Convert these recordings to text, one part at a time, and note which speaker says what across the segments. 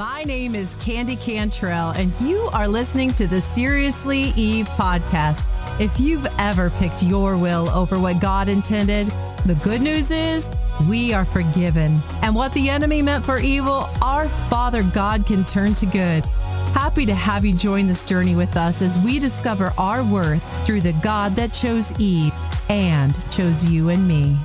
Speaker 1: My name is Candi Cantrell, and you are listening to the Seriously Eve podcast. If you've ever picked your will over what God intended, the good news is we are forgiven. And what the enemy meant for evil, our Father God can turn to good. Happy to have you join this journey with us as we discover our worth through the God that chose Eve and chose you and me.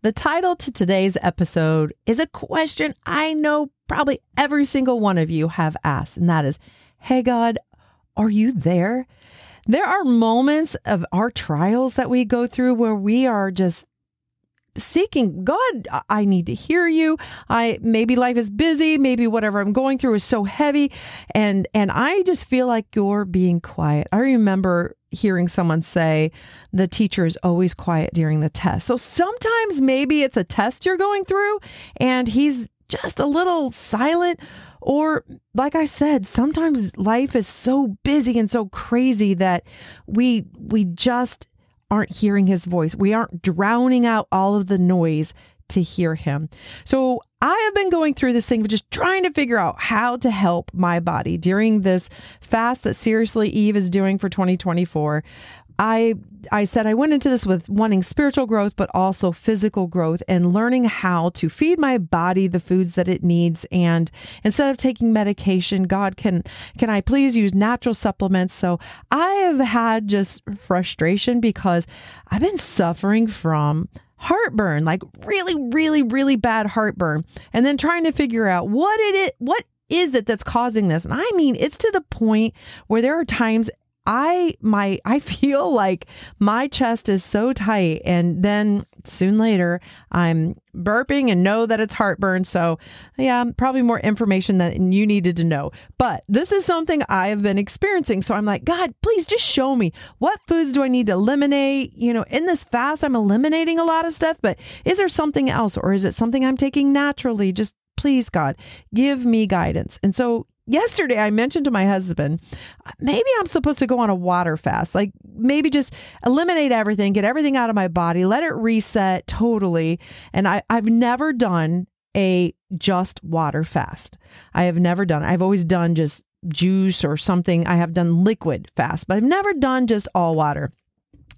Speaker 1: The title to today's episode is a question I know probably every single one of you have asked, and that is Hey, God, are you there? There are moments of our trials that we go through where we are just seeking God, I need to hear you. I maybe life is busy, maybe whatever I'm going through is so heavy and and I just feel like you're being quiet. I remember hearing someone say the teacher is always quiet during the test. So sometimes maybe it's a test you're going through and he's just a little silent or like I said, sometimes life is so busy and so crazy that we we just aren't hearing his voice. We aren't drowning out all of the noise to hear him. So I have been going through this thing, of just trying to figure out how to help my body during this fast that Seriously Eve is doing for 2024. I I said I went into this with wanting spiritual growth but also physical growth and learning how to feed my body the foods that it needs and instead of taking medication God can can I please use natural supplements so I have had just frustration because I've been suffering from heartburn like really really really bad heartburn and then trying to figure out what it what is it that's causing this? And I mean, it's to the point where there are times I my I feel like my chest is so tight and then soon later I'm burping and know that it's heartburn. So, yeah, probably more information that you needed to know. But this is something I have been experiencing. So I'm like, God, please just show me what foods do I need to eliminate? You know, in this fast I'm eliminating a lot of stuff, but is there something else or is it something I'm taking naturally? Just please God, give me guidance. And so yesterday I mentioned to my husband, maybe I'm supposed to go on a water fast. Like maybe just eliminate everything, get everything out of my body, let it reset totally. And I, I've never done a just water fast. I have never done. I've always done just juice or something. I have done liquid fast, but I've never done just all water.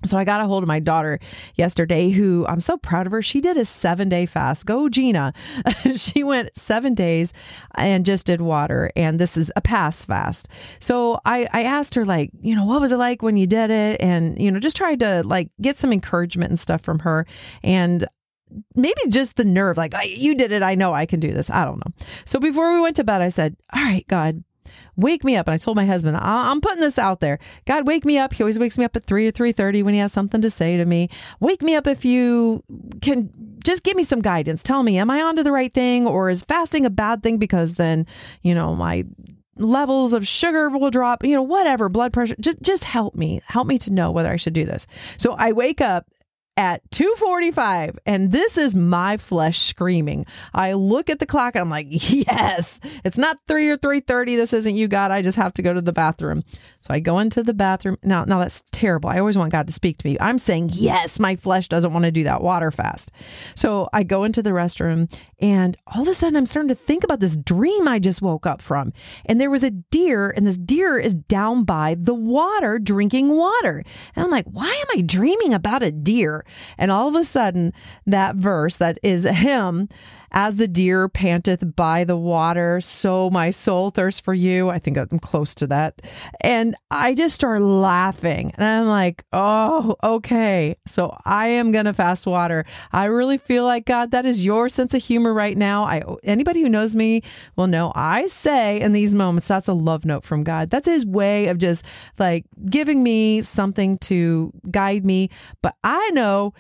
Speaker 1: So I got a hold of my daughter yesterday who I'm so proud of her. She did a 7-day fast. Go Gina. she went 7 days and just did water and this is a pass fast. So I I asked her like, you know, what was it like when you did it and you know, just tried to like get some encouragement and stuff from her and maybe just the nerve like you did it i know i can do this i don't know so before we went to bed i said all right god wake me up. And I told my husband, I'm putting this out there. God, wake me up. He always wakes me up at 3 or 3.30 when he has something to say to me. Wake me up if you can just give me some guidance. Tell me, am I onto the right thing or is fasting a bad thing because then, you know, my levels of sugar will drop, you know, whatever, blood pressure. Just just help me. Help me to know whether I should do this. So I wake up at 2:45 and this is my flesh screaming. I look at the clock and I'm like, "Yes. It's not 3 or 3:30. This isn't you, God. I just have to go to the bathroom." So I go into the bathroom. Now, now that's terrible. I always want God to speak to me. I'm saying, "Yes, my flesh doesn't want to do that water fast." So I go into the restroom and all of a sudden I'm starting to think about this dream I just woke up from. And there was a deer and this deer is down by the water drinking water. And I'm like, "Why am I dreaming about a deer?" And all of a sudden, that verse that is him as the deer panteth by the water, so my soul thirsts for you. I think I'm close to that. And I just start laughing. And I'm like, oh, okay. So I am going to fast water. I really feel like, God, that is your sense of humor right now. I Anybody who knows me will know I say in these moments, that's a love note from God. That's his way of just like giving me something to guide me. But I know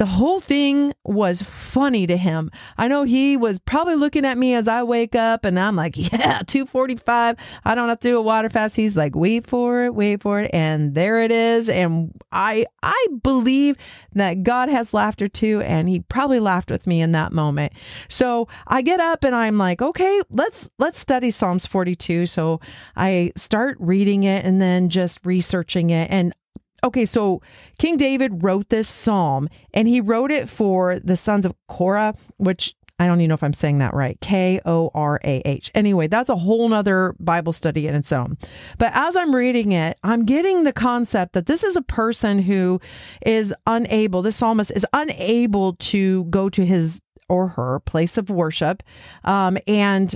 Speaker 1: the whole thing was funny to him. I know he was probably looking at me as I wake up and I'm like, yeah, 245. I don't have to do a water fast. He's like, wait for it, wait for it. And there it is. And I, I believe that God has laughter too. And he probably laughed with me in that moment. So I get up and I'm like, okay, let's, let's study Psalms 42. So I start reading it and then just researching it. And okay, so King David wrote this psalm and he wrote it for the sons of Korah, which I don't even know if I'm saying that right. K O R A H. Anyway, that's a whole nother Bible study in its own. But as I'm reading it, I'm getting the concept that this is a person who is unable, this psalmist is unable to go to his or her place of worship. Um, and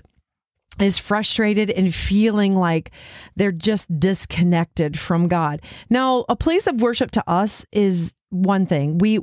Speaker 1: is frustrated and feeling like they're just disconnected from God. Now, a place of worship to us is one thing. We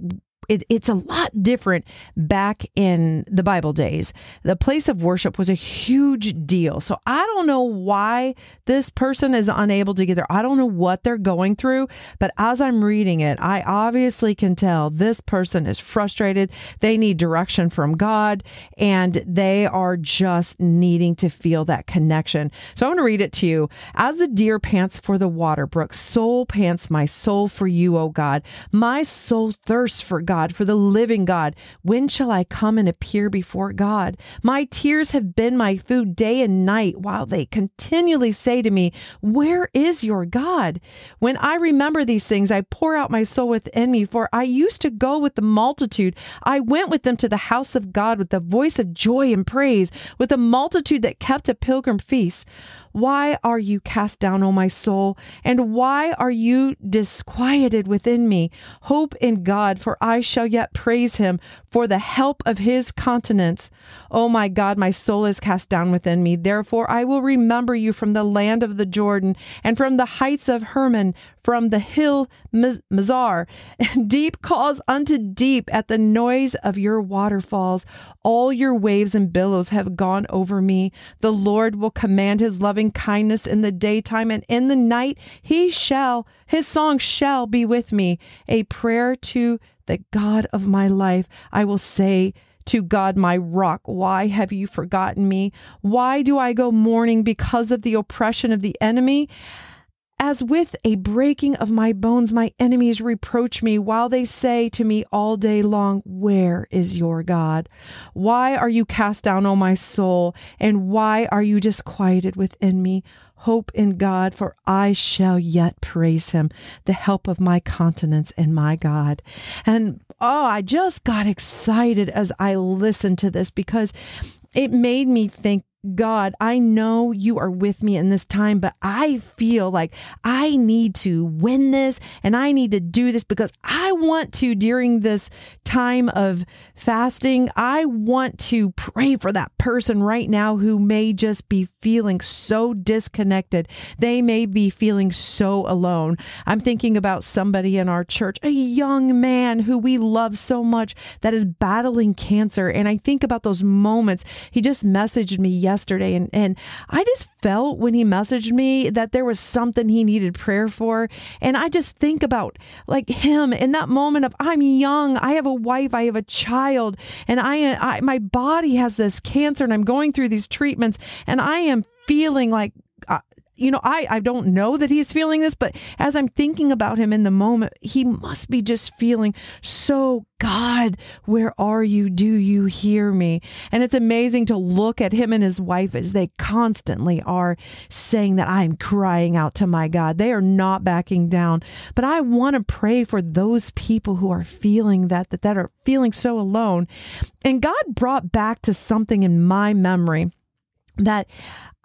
Speaker 1: it, it's a lot different back in the Bible days. The place of worship was a huge deal. So I don't know why this person is unable to get there. I don't know what they're going through, but as I'm reading it, I obviously can tell this person is frustrated. They need direction from God and they are just needing to feel that connection. So I want to read it to you. As the deer pants for the water brook, soul pants my soul for you, O God. My soul thirsts for God God, for the living God. When shall I come and appear before God? My tears have been my food day and night while they continually say to me, Where is your God? When I remember these things, I pour out my soul within me, for I used to go with the multitude. I went with them to the house of God with the voice of joy and praise, with a multitude that kept a pilgrim feast. Why are you cast down, O my soul? And why are you disquieted within me? Hope in God, for I shall yet praise him for the help of his countenance. O my God, my soul is cast down within me. Therefore, I will remember you from the land of the Jordan and from the heights of Hermon from the hill Mizar. Deep calls unto deep at the noise of your waterfalls. All your waves and billows have gone over me. The Lord will command his loving kindness in the daytime, and in the night he shall, his song shall be with me. A prayer to the God of my life. I will say, to God, my rock, why have you forgotten me? Why do I go mourning because of the oppression of the enemy? As with a breaking of my bones, my enemies reproach me while they say to me all day long, Where is your God? Why are you cast down, O my soul? And why are you disquieted within me? Hope in God, for I shall yet praise him, the help of my countenance and my God. And oh, I just got excited as I listened to this because it made me think God, I know you are with me in this time, but I feel like I need to win this and I need to do this because I want to, during this time of fasting, I want to pray for that person right now who may just be feeling so disconnected. They may be feeling so alone. I'm thinking about somebody in our church, a young man who we love so much that is battling cancer. And I think about those moments. He just messaged me yesterday yesterday and and I just felt when he messaged me that there was something he needed prayer for. And I just think about like him in that moment of I'm young, I have a wife, I have a child. And I, I my body has this cancer and I'm going through these treatments. And I am feeling like you know, I, I don't know that he's feeling this, but as I'm thinking about him in the moment, he must be just feeling so, God, where are you? Do you hear me? And it's amazing to look at him and his wife as they constantly are saying that I'm crying out to my God. They are not backing down. But I want to pray for those people who are feeling that, that, that are feeling so alone. And God brought back to something in my memory that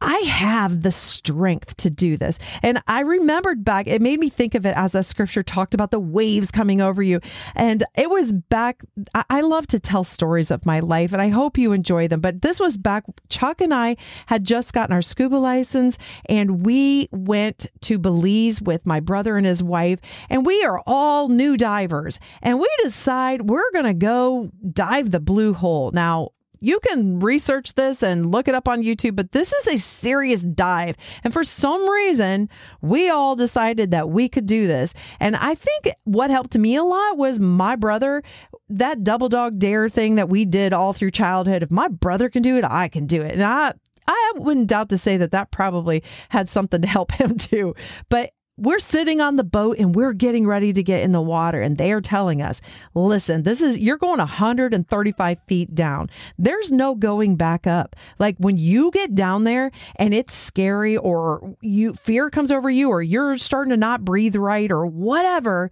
Speaker 1: I have the strength to do this. And I remembered back, it made me think of it as a scripture talked about the waves coming over you. And it was back, I love to tell stories of my life and I hope you enjoy them. But this was back, Chuck and I had just gotten our scuba license and we went to Belize with my brother and his wife. And we are all new divers. And we decide we're going to go dive the blue hole. Now, you can research this and look it up on YouTube, but this is a serious dive. And for some reason, we all decided that we could do this. And I think what helped me a lot was my brother, that double dog dare thing that we did all through childhood. If my brother can do it, I can do it. And I, I wouldn't doubt to say that that probably had something to help him too. But we're sitting on the boat and we're getting ready to get in the water and they are telling us listen this is you're going 135 feet down there's no going back up like when you get down there and it's scary or you fear comes over you or you're starting to not breathe right or whatever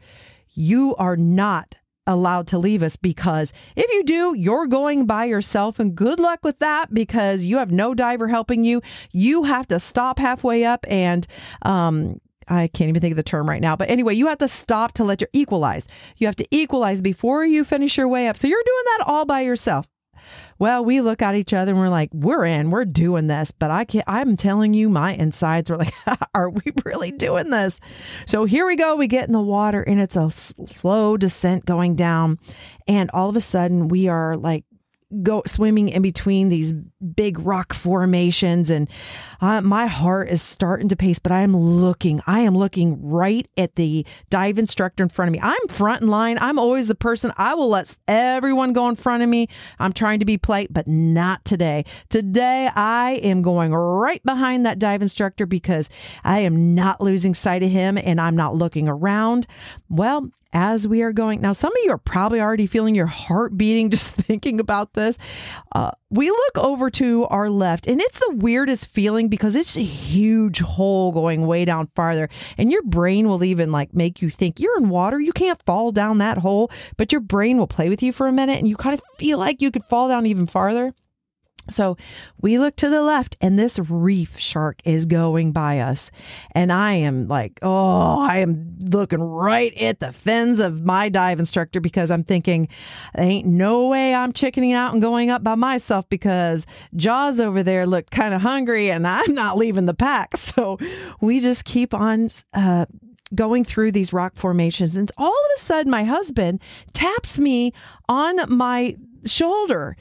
Speaker 1: you are not allowed to leave us because if you do, you're going by yourself and good luck with that because you have no diver helping you. You have to stop halfway up and, um, I can't even think of the term right now. But anyway, you have to stop to let your equalize. You have to equalize before you finish your way up. So you're doing that all by yourself. Well, we look at each other and we're like, we're in, we're doing this. But I can't, I'm telling you, my insides were like, are we really doing this? So here we go. We get in the water and it's a slow descent going down. And all of a sudden we are like go swimming in between these big rock formations and uh, my heart is starting to pace but i am looking i am looking right at the dive instructor in front of me. I'm front in line. I'm always the person i will let everyone go in front of me. I'm trying to be polite but not today. Today i am going right behind that dive instructor because i am not losing sight of him and i'm not looking around. Well as we are going. Now, some of you are probably already feeling your heart beating just thinking about this. Uh, we look over to our left, and it's the weirdest feeling because it's a huge hole going way down farther. And your brain will even like make you think you're in water. You can't fall down that hole, but your brain will play with you for a minute and you kind of feel like you could fall down even farther. So we look to the left and this reef shark is going by us. And I am like, oh, I am looking right at the fins of my dive instructor because I'm thinking, ain't no way I'm chickening out and going up by myself because Jaws over there looked kind of hungry and I'm not leaving the pack. So we just keep on uh, going through these rock formations. And all of a sudden, my husband taps me on my shoulder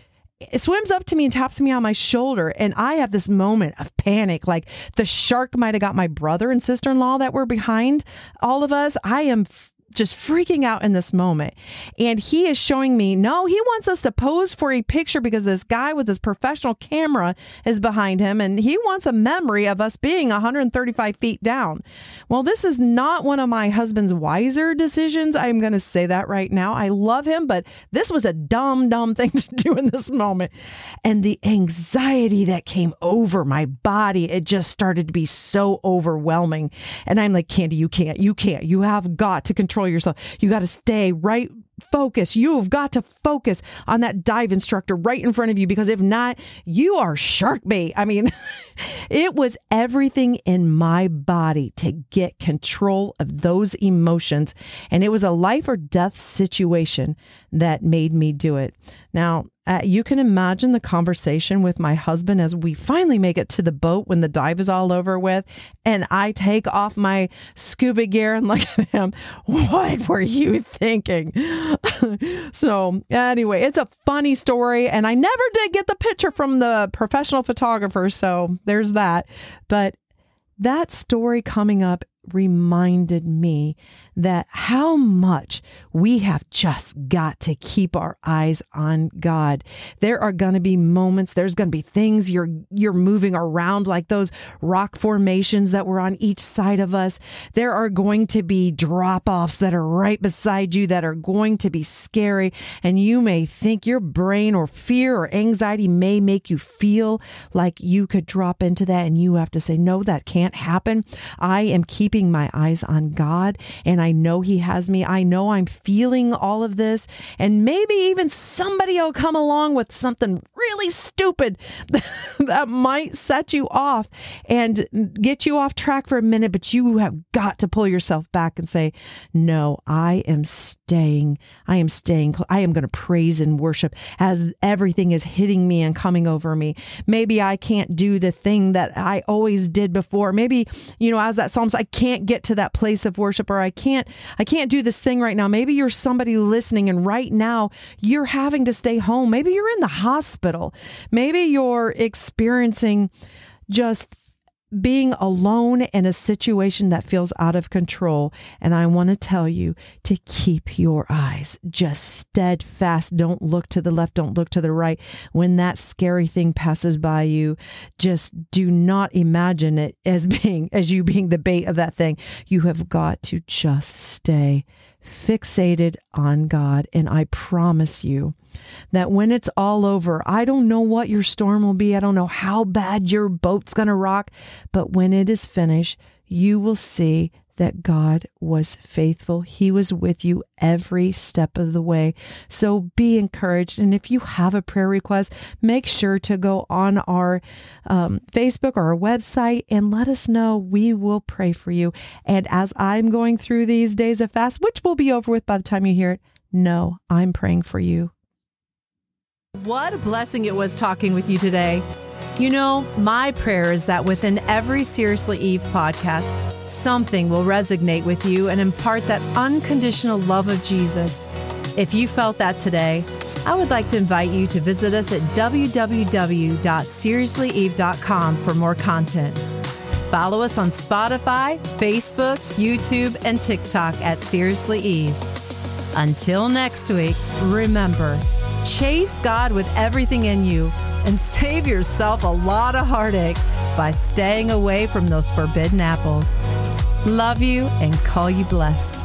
Speaker 1: swims up to me and taps me on my shoulder. And I have this moment of panic. Like the shark might have got my brother and sister in law that were behind all of us. I am just freaking out in this moment. And he is showing me, no, he wants us to pose for a picture because this guy with his professional camera is behind him and he wants a memory of us being 135 feet down. Well, this is not one of my husband's wiser decisions. I'm going to say that right now. I love him, but this was a dumb, dumb thing to do in this moment. And the anxiety that came over my body, it just started to be so overwhelming. And I'm like, Candi, you can't, you can't, you have got to control control yourself. You got to stay right focus. You've got to focus on that dive instructor right in front of you because if not, you are shark bait. I mean, it was everything in my body to get control of those emotions. And it was a life or death situation that made me do it. Now, uh, you can imagine the conversation with my husband as we finally make it to the boat when the dive is all over with. And I take off my scuba gear and look at him. What were you thinking? so, anyway, it's a funny story. And I never did get the picture from the professional photographer. So, there's that. But that story coming up reminded me that how much we have just got to keep our eyes on God. There are going to be moments, there's going to be things you're you're moving around like those rock formations that were on each side of us. There are going to be drop-offs that are right beside you that are going to be scary and you may think your brain or fear or anxiety may make you feel like you could drop into that and you have to say no that can't happen. I am keeping my eyes on God and I know He has me. I know I'm feeling all of this. And maybe even somebody will come along with something really stupid that might set you off and get you off track for a minute, but you have got to pull yourself back and say, No, I am staying. I am staying. I am going to praise and worship as everything is hitting me and coming over me. Maybe I can't do the thing that I always did before. Maybe, you know, as that Psalms, I can't get to that place of worship or I can't I can't do this thing right now. Maybe you're somebody listening and right now you're having to stay home. Maybe you're in the hospital. Maybe you're experiencing just being alone in a situation that feels out of control. And I want to tell you to keep your eyes just steadfast. Don't look to the left. Don't look to the right. When that scary thing passes by you, just do not imagine it as being, as you being the bait of that thing. You have got to just stay fixated on God. And I promise you that when it's all over, I don't know what your storm will be. I don't know how bad your boat's going to rock. But when it is finished, you will see that God was faithful. He was with you every step of the way. So be encouraged. And if you have a prayer request, make sure to go on our um, Facebook or our website and let us know. We will pray for you. And as I'm going through these days of fast, which will be over with by the time you hear it, no, I'm praying for you. What a blessing it was talking with you today. You know, my prayer is that within every Seriously Eve podcast, something will resonate with you and impart that unconditional love of Jesus. If you felt that today, I would like to invite you to visit us at www.seriouslyeve.com for more content. Follow us on Spotify, Facebook, YouTube, and TikTok at Seriously Eve. Until next week, remember, chase God with everything in you and save yourself a lot of heartache by staying away from those forbidden apples. Love you and call you blessed.